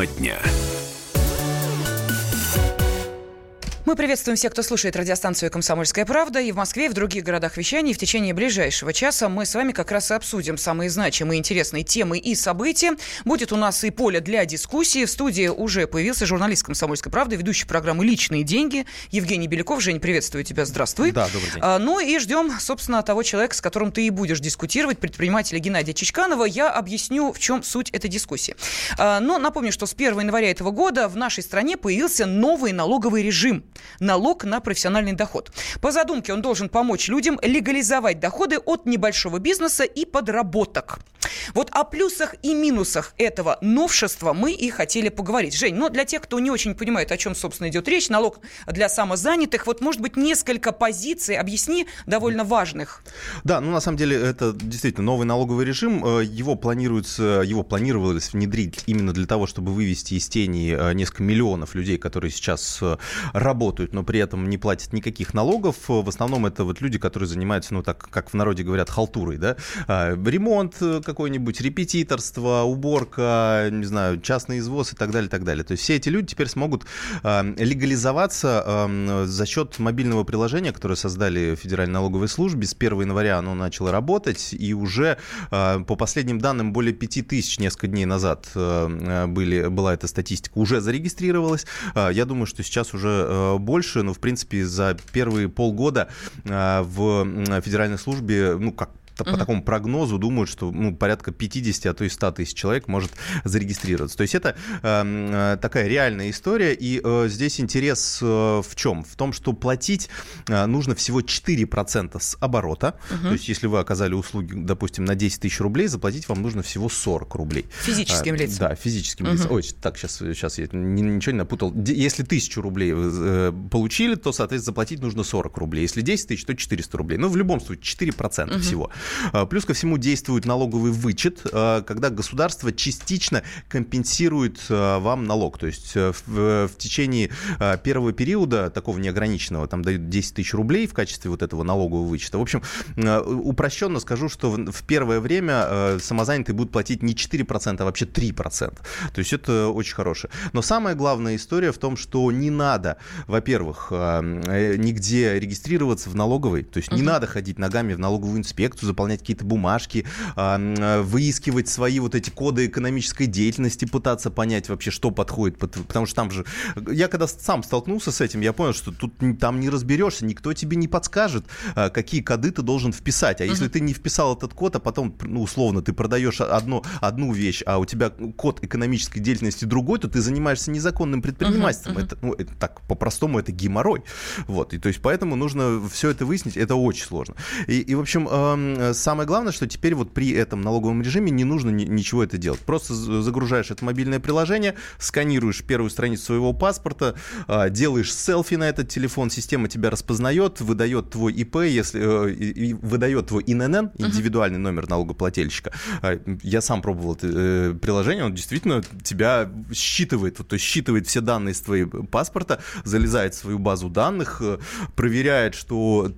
Тема дня. Мы приветствуем всех, кто слушает радиостанцию «Комсомольская правда» и в Москве, и в других городах вещания. И в течение ближайшего часа мы с вами как раз и обсудим самые значимые интересные темы и события. Будет у нас и поле для дискуссии. В студии уже появился журналист «Комсомольской правды», ведущий программы «Личные деньги» Евгений Беляков. Жень, приветствую тебя, здравствуй. Да, добрый день. А, ну и ждем, собственно, того человека, с которым ты и будешь дискутировать, предпринимателя Геннадия Чичканова. Я объясню, в чем суть этой дискуссии. А, но напомню, что с 1 января этого года в нашей стране появился новый налоговый режим – налог на профессиональный доход. По задумке он должен помочь людям легализовать доходы от небольшого бизнеса и подработок. Вот о плюсах и минусах этого новшества мы и хотели поговорить. Жень, ну для тех, кто не очень понимает, о чем, собственно, идет речь, налог для самозанятых, вот, может быть, несколько позиций, объясни, довольно важных. Да, ну, на самом деле, это действительно новый налоговый режим. Э, его планируется, его планировалось внедрить именно для того, чтобы вывести из тени э, несколько миллионов людей, которые сейчас э, работают, но при этом не платят никаких налогов. В основном это вот люди, которые занимаются, ну, так, как в народе говорят, халтурой, да, ремонт какой-нибудь, репетиторство, уборка, не знаю, частный извоз и так далее, так далее. То есть все эти люди теперь смогут э, легализоваться э, за счет мобильного приложения, которое создали в Федеральной налоговой службе. С 1 января оно начало работать, и уже э, по последним данным более 5 тысяч несколько дней назад э, были, была эта статистика, уже зарегистрировалась. Э, я думаю, что сейчас уже э, больше, но в принципе за первые полгода э, в Федеральной службе, ну как по такому прогнозу думают, что ну, порядка 50, а то и 100 тысяч человек может зарегистрироваться. То есть это эм, э, такая реальная история, и э, здесь интерес э, в чем? В том, что платить э, нужно всего 4% с оборота. Угу. То есть если вы оказали услуги, допустим, на 10 тысяч рублей, заплатить вам нужно всего 40 рублей. Физическим а, лицам? Да, физическим угу. лицам. Ой, так, сейчас, сейчас я ничего не напутал. Если тысячу рублей вы э, получили, то, соответственно, заплатить нужно 40 рублей. Если 10 тысяч, то 400 рублей. Ну, в любом случае, 4% угу. всего. А, плюс ко всему действует налоговый вычет, а, когда государство частично компенсирует а, вам налог. То есть э, в, в течение первого периода, такого неограниченного, там дают 10 тысяч рублей в качестве вот этого налогового вычета. В общем, упрощенно скажу, что в первое время самозанятые будут платить не 4%, а вообще 3%. То есть это очень хорошее. Но самая главная история в том, что не надо, во-первых, э, нигде регистрироваться в налоговой, то есть не надо ходить ногами в налоговую инспекцию, заполнять какие-то бумажки, а, выискивать свои вот эти коды экономической деятельности, пытаться понять вообще, что подходит, потому что там же... Я когда сам столкнулся с этим, я понял, что тут там не разберешься, никто тебе не подскажет, а, какие коды ты должен вписать. А если ты не вписал этот код, а потом, ну, условно, ты продаешь одно, одну вещь, а у тебя код экономической деятельности другой, то ты занимаешься незаконным предпринимательством. Uh-huh, uh-huh. Это, ну, это так, по-простому, это геморрой. Вот, и то есть поэтому нужно все это выяснить, это очень сложно. И, и в общем, э, самое главное, что теперь вот при этом налоговом режиме не нужно ни, ничего это делать. Просто загружаешь это мобильное приложение, сканируешь первую страницу своего паспорта, э, делаешь селфи на этот телефон, система тебя распознает, выдает твой ИП, если э, и, выдает твой ИНН, индивидуальный uh-huh. номер налогоплательщика. Э, я сам пробовал это э, приложение, он действительно тебя считывает, то есть считывает все данные из твоего паспорта, залезает в свою базу данных, э, проверяет, что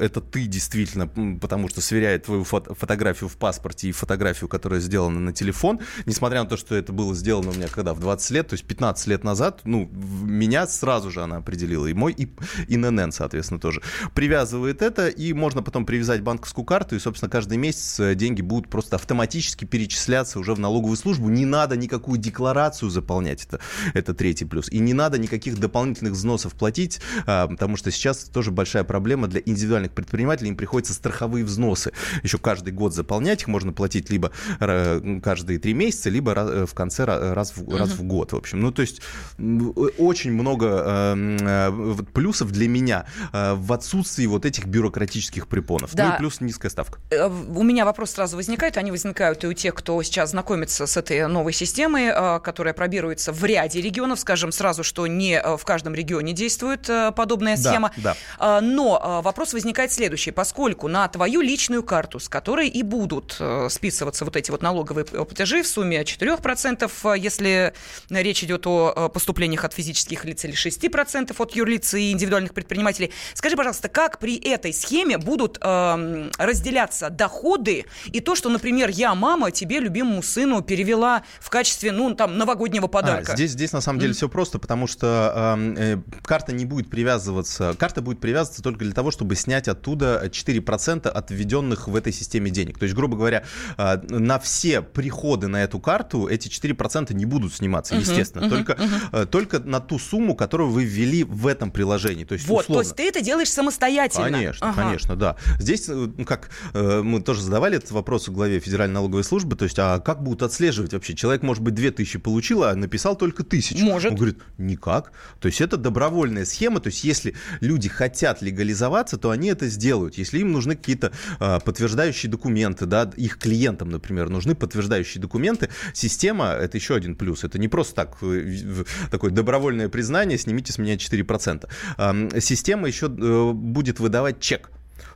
это ты действительно, потому что сверяет твою фото фотографию в паспорте и фотографию, которая сделана на телефон, несмотря на то, что это было сделано у меня когда, в 20 лет, то есть 15 лет назад, ну, меня сразу же она определила, и мой и ИНН, соответственно, тоже. Привязывает это, и можно потом привязать банковскую карту, и, собственно, каждый месяц э, деньги будут просто автоматически перечисляться уже в налоговую службу, не надо никакую декларацию заполнять, это, это третий плюс, и не надо никаких дополнительных взносов платить, а, потому что сейчас тоже большая проблема для индивидуальных предпринимателей, им приходится страховые взносы еще каждый год заполнять. Их можно платить либо э, каждые три месяца, либо э, в конце раз в, раз в год. В общем, ну то есть очень много э, плюсов для меня в отсутствии вот этих бюрократических препонов. Да. Ну и плюс низкая ставка. У меня вопрос сразу возникает. Они возникают и у тех, кто сейчас знакомится с этой новой системой, которая пробируется в ряде регионов. Скажем сразу, что не в каждом регионе действует подобная схема. Да, да. Но вопрос возникает следующий. Поскольку на твою личную карту, с которой и будут э, списываться вот эти вот налоговые платежи в сумме 4%, если речь идет о поступлениях от физических лиц или 6% от юрлиц и индивидуальных предпринимателей. Скажи, пожалуйста, как при этой схеме будут э, разделяться доходы и то, что, например, я, мама, тебе, любимому сыну, перевела в качестве, ну, там, новогоднего а, подарка? А, здесь, здесь на самом деле mm. все просто, потому что э, карта не будет привязываться, карта будет привязываться только для того, чтобы снять оттуда 4% от введенных в этой системе денег. То есть, грубо говоря, э, на все приходы на эту карту эти 4% не будут сниматься, uh-huh, естественно, uh-huh, только. Э, только на ту сумму, которую вы ввели в этом приложении. То есть, вот, условно. то есть ты это делаешь самостоятельно? Конечно, ага. конечно, да. Здесь, э, ну, как э, мы тоже задавали этот вопрос у главе Федеральной налоговой службы, то есть, а как будут отслеживать вообще? Человек, может быть, 2000 получил, а написал только 1000. Может. Он говорит, никак. То есть это добровольная схема, то есть если люди хотят легализоваться, то они это сделают. Если им нужны какие-то а, подтверждающие документы, да, их клиентам, например, нужны подтверждающие документы, система, это еще один плюс, это не просто так, э, такое добровольное признание, снимите с меня 4%. А, система еще э, будет выдавать чек.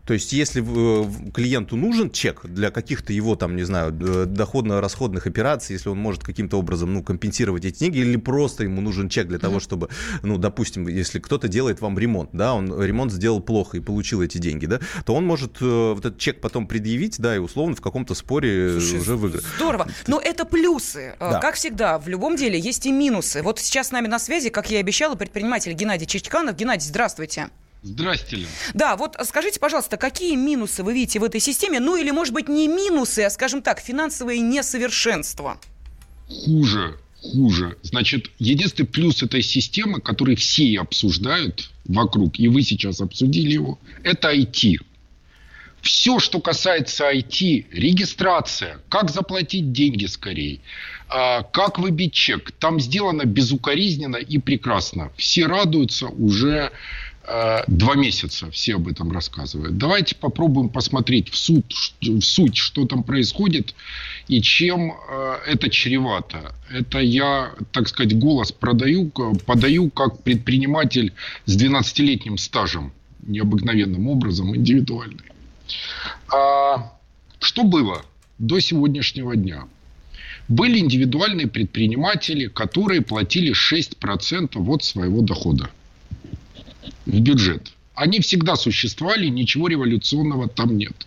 То есть, если э, клиенту нужен чек для каких-то его, там, не знаю, доходно-расходных операций, если он может каким-то образом, ну, компенсировать эти деньги, или просто ему нужен чек для того, чтобы, ну, допустим, если кто-то делает вам ремонт, да, он ремонт сделал плохо и получил эти деньги, да, то он может э, вот этот чек потом предъявить, да, и условно в каком-то споре Слушай, уже выиграть. Здорово. Но это плюсы. Э, да. Как всегда, в любом деле есть и минусы. Вот сейчас с нами на связи, как я и обещала, предприниматель Геннадий Чичканов. Геннадий, здравствуйте. Здрасте, Лен. Да, вот скажите, пожалуйста, какие минусы вы видите в этой системе? Ну или, может быть, не минусы, а, скажем так, финансовые несовершенства? Хуже, хуже. Значит, единственный плюс этой системы, который все обсуждают вокруг, и вы сейчас обсудили его, это IT. Все, что касается IT, регистрация, как заплатить деньги скорее, а, как выбить чек, там сделано безукоризненно и прекрасно. Все радуются уже два месяца все об этом рассказывают. Давайте попробуем посмотреть в, суд, в суть, что там происходит и чем э, это чревато. Это я, так сказать, голос продаю, подаю как предприниматель с 12-летним стажем, необыкновенным образом, индивидуальный. А, что было до сегодняшнего дня? Были индивидуальные предприниматели, которые платили 6% от своего дохода в бюджет. Они всегда существовали, ничего революционного там нет.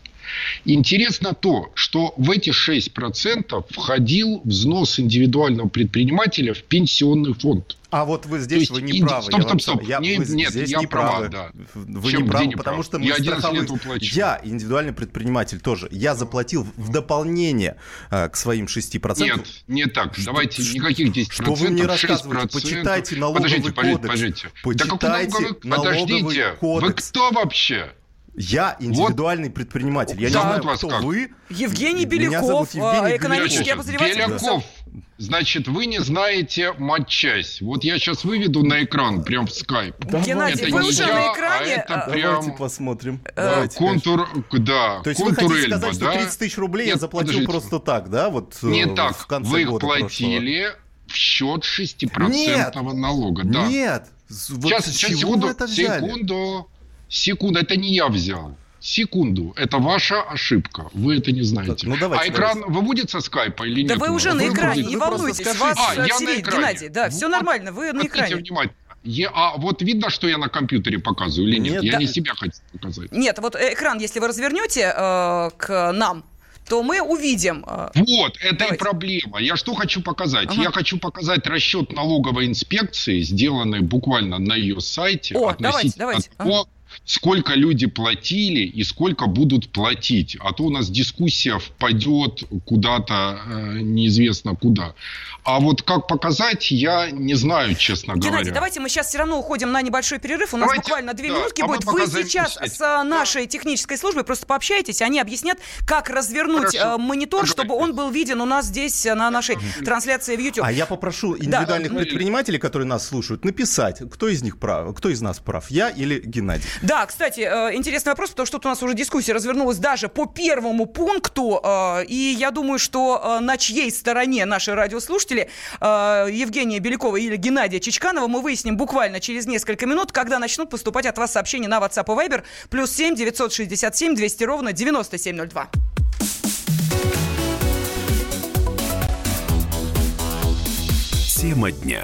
Интересно то, что в эти 6% входил взнос индивидуального предпринимателя в пенсионный фонд. А вот вы здесь есть, вы не правы. Стоп, стоп, стоп. Я, не, вы нет, здесь я не прав, да. Вы Чем, не правы, не потому прав? что мы я страховые... Я индивидуальный предприниматель тоже. Я заплатил в дополнение э, к своим 6%. Нет, не так. Что, Давайте что, никаких 10%. Что вы мне рассказываете? Почитайте налоговый подождите, кодекс. Подождите, Почитайте да налоговый, подождите. Кодекс. Вы кто вообще? Я индивидуальный вот. предприниматель. Я да, не знаю, кто как. вы. Евгений Беляков, Евгений экономический обозреватель. Беляков, значит, вы не знаете матчасть. Вот я сейчас выведу на экран, прям в скайп. Геннадий, это вы уже я, на экране. А это прям Давайте посмотрим. Э, Давайте, контур, да. То есть контур вы хотите сказать, Эльба, что 30 тысяч рублей Нет, я заплатил подождите. просто так, да? Вот э, не так. В конце вы их платили прошлого. в счет 6% Нет. налога. Да. Нет. Вот сейчас, сейчас секунду, секунду. Секунду, это не я взял. Секунду, это ваша ошибка. Вы это не знаете. Так, ну, давайте, а экран давайте. выводит со скайпа или нет? Да вы уже на экране, не волнуйтесь. Вас а, я на экране. Геннадий, да, все нормально, вы на экране. внимательно. Я, а вот видно, что я на компьютере показываю или нет? нет я да. не себя хочу показать. Нет, вот экран, если вы развернете э, к нам, то мы увидим. Э, вот, это Давайте. и проблема. Я что хочу показать? Ага. Я хочу показать расчет налоговой инспекции, сделанный буквально на ее сайте. О, давайте, давайте. Того, ага сколько люди платили и сколько будут платить. А то у нас дискуссия впадет куда-то э, неизвестно куда. А вот как показать, я не знаю, честно Геннадий, говоря. давайте мы сейчас все равно уходим на небольшой перерыв. У нас давайте, буквально две да, минутки а будет. Вы сейчас с нашей да. технической службой просто пообщаетесь, они объяснят, как развернуть Хорошо. Э, монитор, Хорошо. чтобы он был виден у нас здесь э, на нашей трансляции в YouTube. А я попрошу индивидуальных да. предпринимателей, которые нас слушают, написать, кто из них прав, кто из нас прав, я или Геннадий. Да, кстати, э, интересный вопрос, потому что тут у нас уже дискуссия развернулась даже по первому пункту, э, и я думаю, что на чьей стороне наши радиослушатели Евгения Белякова или Геннадия Чичканова мы выясним буквально через несколько минут, когда начнут поступать от вас сообщения на WhatsApp и Viber, плюс 7 967 200 ровно 9702. Тема дня.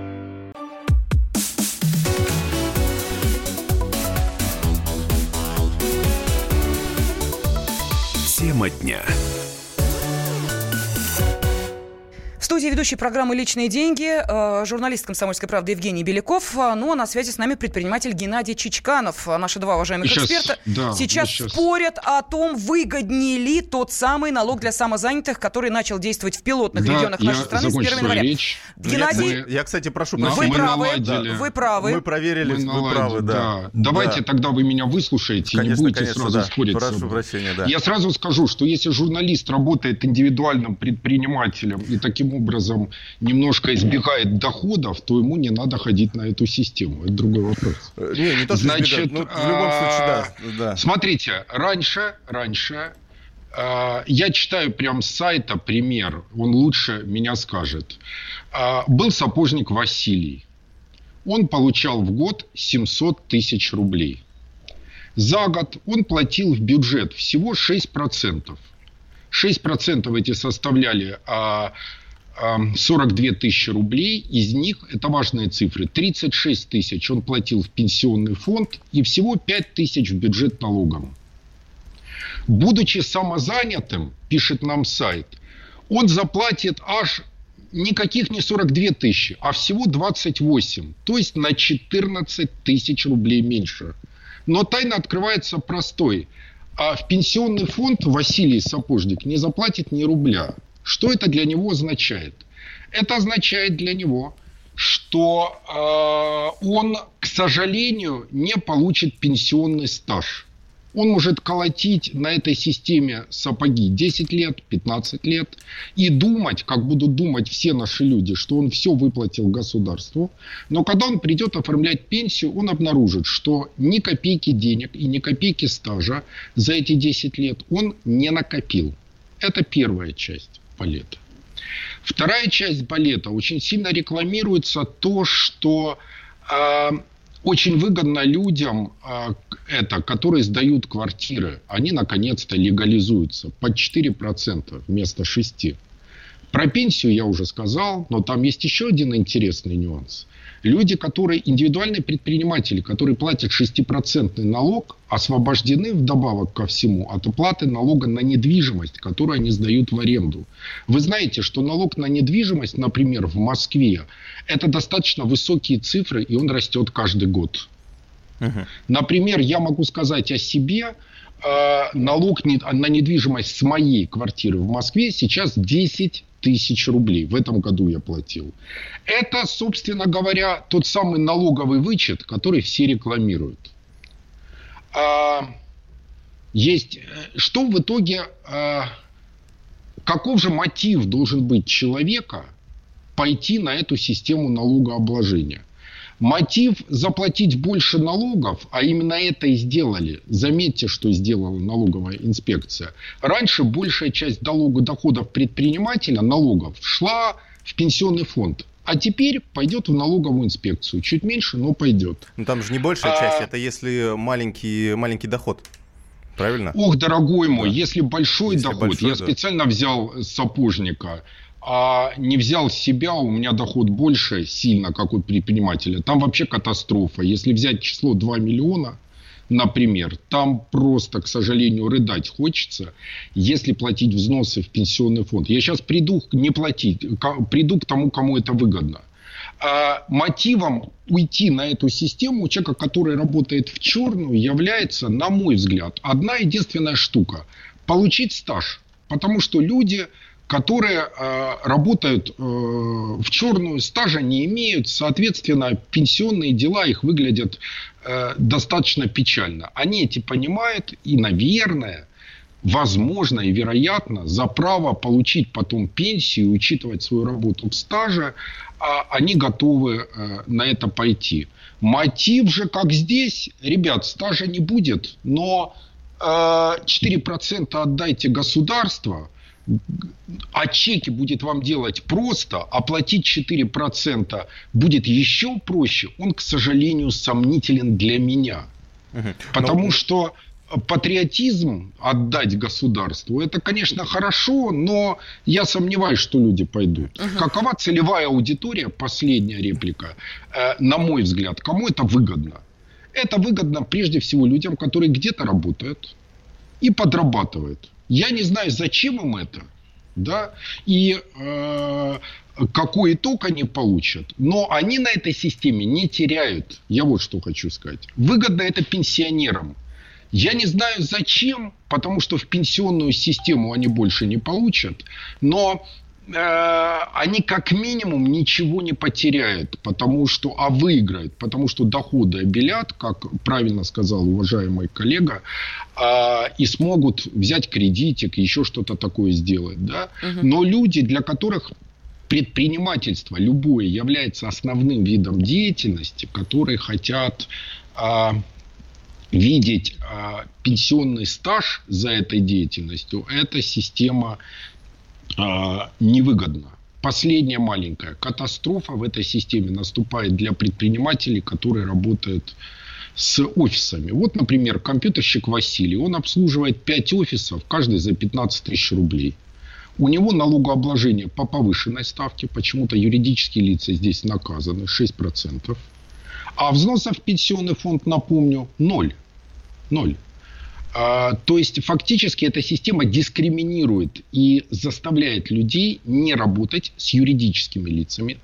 Тема дня студии ведущий программы «Личные деньги», э, журналист «Комсомольской правды» Евгений Беляков. Э, ну, а на связи с нами предприниматель Геннадий Чичканов. Э, наши два уважаемых сейчас, эксперта да, сейчас, сейчас спорят о том, выгоднее ли тот самый налог для самозанятых, который начал действовать в пилотных да, регионах нашей страны с 1 января. Речь. Геннадий, я, кстати, прошу прощения. Вы правы, наладили. вы правы. Мы проверили, мы наладили, вы правы, да. да. Давайте да. тогда вы меня выслушаете конечно, и не будете конечно, сразу да. спорить Прошу прощения, да. Я сразу скажу, что если журналист работает индивидуальным предпринимателем и таким образом немножко избегает доходов, то ему не надо ходить на эту систему. Это другой вопрос. Э, не, не то, Значит, ну, в любом случае, да, да. Смотрите, раньше, раньше э, я читаю прям с сайта пример, он лучше меня скажет. Э, был сапожник Василий. Он получал в год 700 тысяч рублей. За год он платил в бюджет всего 6%. 6% эти составляли а, 42 тысячи рублей, из них, это важные цифры, 36 тысяч он платил в пенсионный фонд и всего 5 тысяч в бюджет налогом. Будучи самозанятым, пишет нам сайт, он заплатит аж никаких не 42 тысячи, а всего 28, то есть на 14 тысяч рублей меньше. Но тайна открывается простой. А в пенсионный фонд Василий Сапожник не заплатит ни рубля. Что это для него означает? Это означает для него, что э, он, к сожалению, не получит пенсионный стаж. Он может колотить на этой системе сапоги 10 лет, 15 лет и думать, как будут думать все наши люди, что он все выплатил государству. Но когда он придет оформлять пенсию, он обнаружит, что ни копейки денег и ни копейки стажа за эти 10 лет он не накопил. Это первая часть балета. Вторая часть балета очень сильно рекламируется то, что э, очень выгодно людям э, это, которые сдают квартиры, они наконец-то легализуются под 4% вместо 6%. Про пенсию я уже сказал, но там есть еще один интересный нюанс. Люди, которые индивидуальные предприниматели, которые платят 6% налог, освобождены вдобавок ко всему от уплаты налога на недвижимость, которую они сдают в аренду. Вы знаете, что налог на недвижимость, например, в Москве, это достаточно высокие цифры, и он растет каждый год. Угу. Например, я могу сказать о себе, э, налог на недвижимость с моей квартиры в Москве сейчас 10 тысяч рублей. В этом году я платил. Это, собственно говоря, тот самый налоговый вычет, который все рекламируют. А, есть, что в итоге, а, каков же мотив должен быть человека пойти на эту систему налогообложения? Мотив заплатить больше налогов, а именно это и сделали. Заметьте, что сделала налоговая инспекция. Раньше большая часть доходов предпринимателя, налогов, шла в пенсионный фонд. А теперь пойдет в налоговую инспекцию. Чуть меньше, но пойдет. Ну там же не большая а... часть, это если маленький, маленький доход. Правильно? Ох, дорогой мой, да. если большой если доход, большой, я да. специально взял сапожника, а не взял себя, у меня доход больше сильно, как у предпринимателя. Там вообще катастрофа. Если взять число 2 миллиона, например, там просто, к сожалению, рыдать хочется, если платить взносы в пенсионный фонд. Я сейчас приду не платить, приду к тому, кому это выгодно. А мотивом уйти на эту систему у человека, который работает в черную, является, на мой взгляд, одна единственная штука – получить стаж. Потому что люди, которые э, работают э, в черную, стажа не имеют, соответственно, пенсионные дела их выглядят э, достаточно печально. Они эти понимают и, наверное, возможно и вероятно, за право получить потом пенсию, учитывать свою работу в стаже, а они готовы на это пойти. Мотив же, как здесь, ребят, стажа не будет, но 4% э, отдайте государству, а чеки будет вам делать просто, оплатить 4% будет еще проще, он, к сожалению, сомнителен для меня. Угу. Потому но... что патриотизм отдать государству, это, конечно, хорошо, но я сомневаюсь, что люди пойдут. Угу. Какова целевая аудитория, последняя реплика, э, на мой взгляд, кому это выгодно? Это выгодно прежде всего людям, которые где-то работают и подрабатывают. Я не знаю, зачем им это, да, и э, какой итог они получат. Но они на этой системе не теряют. Я вот что хочу сказать. Выгодно это пенсионерам. Я не знаю зачем, потому что в пенсионную систему они больше не получат. Но они как минимум ничего не потеряют, потому что, а выиграют, потому что доходы обелят, как правильно сказал уважаемый коллега, э, и смогут взять кредитик, еще что-то такое сделать. Да? Угу. Но люди, для которых предпринимательство любое является основным видом деятельности, которые хотят э, видеть э, пенсионный стаж за этой деятельностью, эта система а, невыгодно. Последняя маленькая катастрофа в этой системе наступает для предпринимателей, которые работают с офисами. Вот, например, компьютерщик Василий, он обслуживает 5 офисов, каждый за 15 тысяч рублей. У него налогообложение по повышенной ставке, почему-то юридические лица здесь наказаны 6%. А взносов в пенсионный фонд, напомню, 0. 0 то есть фактически эта система дискриминирует и заставляет людей не работать с юридическими лицами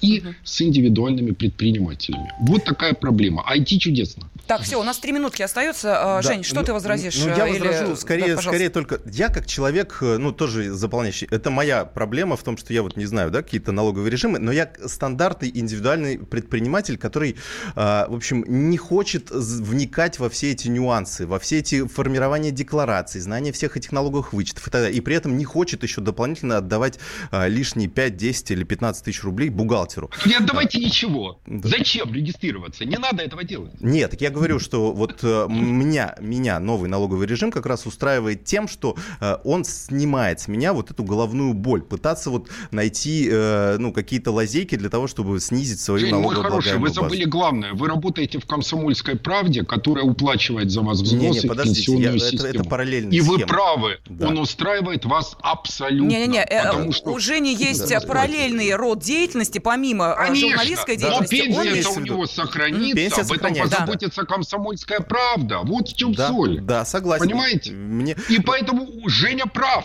и угу. с индивидуальными предпринимателями. Вот такая проблема. IT чудесно. Так, все, у нас три минутки остается. А, да. Жень, что ну, ты возразишь? Ну, я или... возражу скорее, да, скорее только... Я как человек, э, ну, тоже заполняющий... Это моя проблема в том, что я вот не знаю, да, какие-то налоговые режимы, но я стандартный индивидуальный предприниматель, который, а, в общем, не хочет вникать во все эти нюансы, во все эти формирования деклараций, знания всех этих налоговых вычетов и так далее. И при этом не хочет еще дополнительно отдавать а, лишние 5, 10 или 15 тысяч рублей бухгалтеру. Не отдавайте ничего. Зачем регистрироваться? Не надо этого делать. Нет, так я говорю, что вот э, меня, меня новый налоговый режим как раз устраивает тем, что э, он снимает с меня вот эту головную боль, пытаться вот найти э, ну, какие-то лазейки для того, чтобы снизить свою налоговую мой хороший, вы забыли базу. главное. Вы работаете в комсомольской правде, которая уплачивает за вас взносы не, не, в пенсионную я, систему. Это, это параллельная И схема. вы правы. Да. Он устраивает вас абсолютно. Не-не-не, э, что... у Жени есть да, параллельный род деятельности, помимо Конечно, журналистской деятельности. Но пенсия он... у него сохранится. Пенсия об этом позаботится да. комсомольская правда. Вот в чем да, соль. Да, согласен. Понимаете? Мне... И поэтому Женя прав.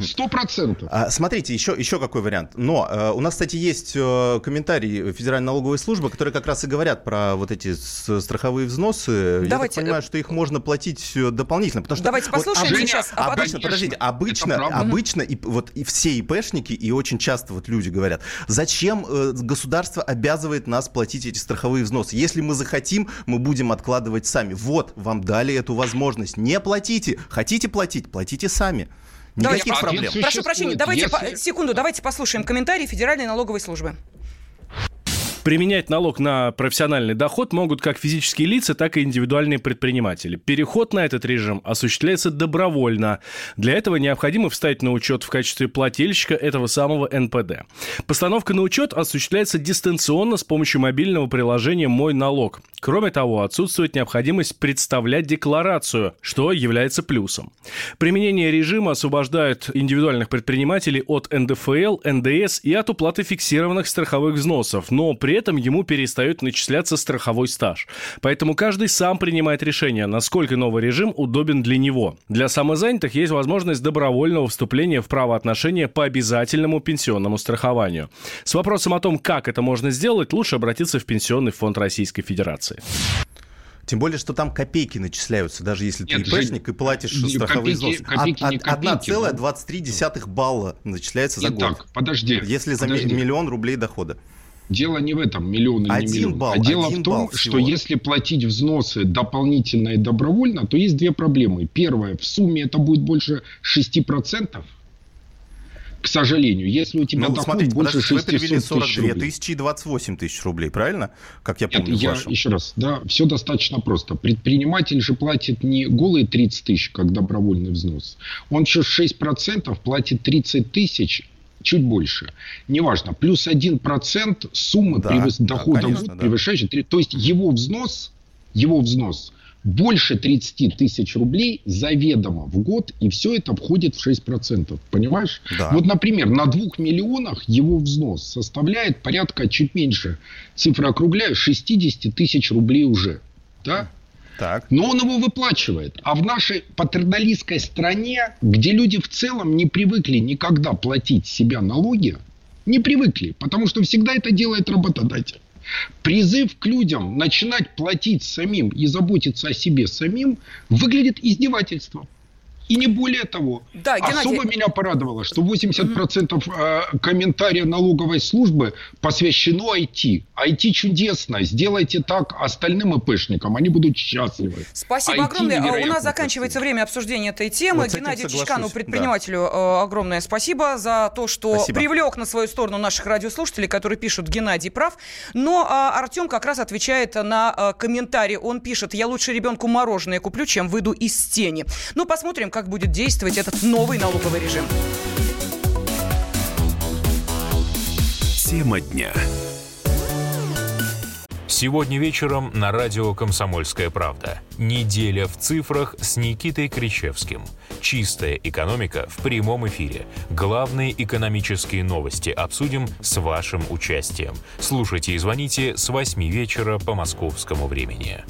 Сто процентов. А, смотрите, еще, еще какой вариант. Но э, у нас, кстати, есть э, комментарии Федеральной налоговой службы, которые как раз и говорят про вот эти страховые взносы. Давайте. Я так понимаю, что их можно платить э, дополнительно. Потому что Давайте послушаем вот, сейчас. А обычно, подождите, обычно, обычно и, вот, и все ИПшники, и очень часто вот люди говорят, зачем э, государство обязывает нас платить эти страховые взносы? Если мы захотим, мы будем откладывать сами. Вот, вам дали эту возможность. Не платите. Хотите платить, платите сами. Никаких давайте, проблем. Прошу прощения, давайте по, секунду, давайте послушаем комментарии Федеральной налоговой службы. Применять налог на профессиональный доход могут как физические лица, так и индивидуальные предприниматели. Переход на этот режим осуществляется добровольно. Для этого необходимо встать на учет в качестве плательщика этого самого НПД. Постановка на учет осуществляется дистанционно с помощью мобильного приложения «Мой налог». Кроме того, отсутствует необходимость представлять декларацию, что является плюсом. Применение режима освобождает индивидуальных предпринимателей от НДФЛ, НДС и от уплаты фиксированных страховых взносов, но при при этом ему перестает начисляться страховой стаж. Поэтому каждый сам принимает решение, насколько новый режим удобен для него. Для самозанятых есть возможность добровольного вступления в правоотношения по обязательному пенсионному страхованию. С вопросом о том, как это можно сделать, лучше обратиться в Пенсионный фонд Российской Федерации. Тем более, что там копейки начисляются, даже если ты ИПшник и платишь Жень, страховые копейки- взносы. копейки не копейки, 1,23 балла начисляется за год. Итак, подожди. Если за подожди. миллион рублей дохода. Дело не в этом, миллион или Один не миллион. балл, а дело в том, что если платить взносы дополнительно и добровольно, то есть две проблемы. Первая, в сумме это будет больше 6%. К сожалению, если у тебя Ну, доход смотрите, больше подождите, вы 600 перевели тысяч 42 рублей. тысячи и 28 тысяч рублей, правильно? Как я Нет, помню, в я вашем. еще раз, да, все достаточно просто. Предприниматель же платит не голые 30 тысяч, как добровольный взнос. Он еще 6% платит 30 тысяч, чуть больше. Неважно, плюс 1% суммы Да, превыс- да, дохода в конечно, год, да. превышающей... три- То есть его взнос, его взнос больше 30 тысяч рублей заведомо в год, и все это входит в 6%. Понимаешь? Да. Вот, например, на 2 миллионах его взнос составляет порядка чуть меньше, цифры округляю, 60 тысяч рублей уже. Да? Так. Но он его выплачивает. А в нашей патерналистской стране, где люди в целом не привыкли никогда платить себя налоги, не привыкли, потому что всегда это делает работодатель. Призыв к людям начинать платить самим и заботиться о себе самим выглядит издевательством. И не более того. Да, Геннадий- Особо меня порадовало, что 80% э, комментариев налоговой службы посвящено IT. IT чудесно. Сделайте так остальным ИПшникам, они будут счастливы. Спасибо IT огромное. А У нас заканчивается время обсуждения этой темы. Вот Геннадию Чичкану, да. предпринимателю, э, огромное спасибо за то, что Спасибо. привлек на свою сторону наших радиослушателей, которые пишут «Геннадий прав». Но а, Артем как раз отвечает на а, комментарий. Он пишет «Я лучше ребенку мороженое куплю, чем выйду из тени». Ну, посмотрим, как будет действовать этот новый налоговый режим. Тема дня. Сегодня вечером на радио «Комсомольская правда». Неделя в цифрах с Никитой Кричевским. Чистая экономика в прямом эфире. Главные экономические новости обсудим с вашим участием. Слушайте и звоните с 8 вечера по московскому времени.